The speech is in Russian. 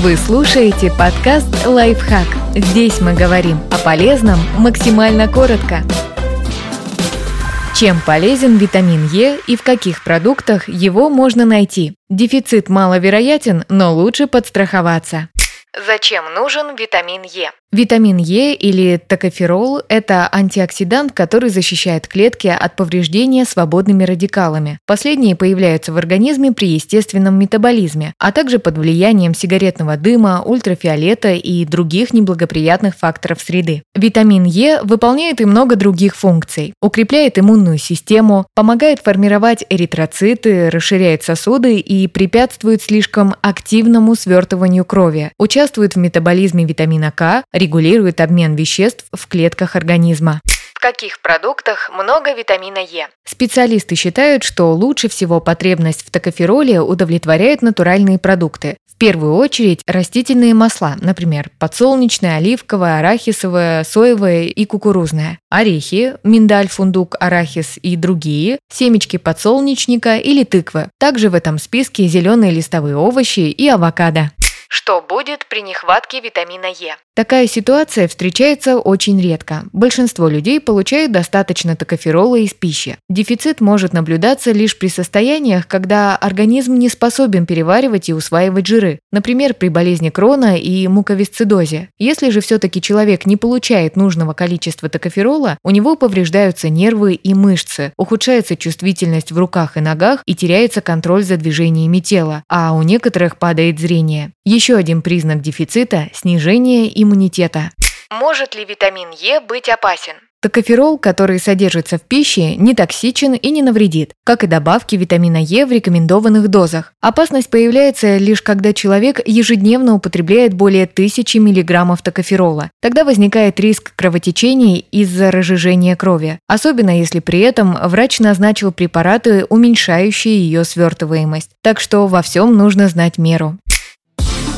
Вы слушаете подкаст «Лайфхак». Здесь мы говорим о полезном максимально коротко. Чем полезен витамин Е и в каких продуктах его можно найти? Дефицит маловероятен, но лучше подстраховаться. Зачем нужен витамин Е? Витамин Е или токоферол – это антиоксидант, который защищает клетки от повреждения свободными радикалами. Последние появляются в организме при естественном метаболизме, а также под влиянием сигаретного дыма, ультрафиолета и других неблагоприятных факторов среды. Витамин Е выполняет и много других функций. Укрепляет иммунную систему, помогает формировать эритроциты, расширяет сосуды и препятствует слишком активному свертыванию крови. Участвует в метаболизме витамина К, регулирует обмен веществ в клетках организма. В каких продуктах много витамина Е? Специалисты считают, что лучше всего потребность в токофероле удовлетворяют натуральные продукты. В первую очередь растительные масла, например, подсолнечное, оливковое, арахисовое, соевое и кукурузное, орехи, миндаль, фундук, арахис и другие, семечки подсолнечника или тыквы. Также в этом списке зеленые листовые овощи и авокадо. Что будет при нехватке витамина Е? Такая ситуация встречается очень редко. Большинство людей получают достаточно токоферола из пищи. Дефицит может наблюдаться лишь при состояниях, когда организм не способен переваривать и усваивать жиры, например, при болезни крона и муковисцидозе. Если же все-таки человек не получает нужного количества токоферола, у него повреждаются нервы и мышцы, ухудшается чувствительность в руках и ногах и теряется контроль за движениями тела, а у некоторых падает зрение. Еще один признак дефицита – снижение иммунитета. Может ли витамин Е быть опасен? Токоферол, который содержится в пище, не токсичен и не навредит, как и добавки витамина Е в рекомендованных дозах. Опасность появляется лишь когда человек ежедневно употребляет более 1000 мг токоферола. Тогда возникает риск кровотечений из-за разжижения крови, особенно если при этом врач назначил препараты, уменьшающие ее свертываемость. Так что во всем нужно знать меру.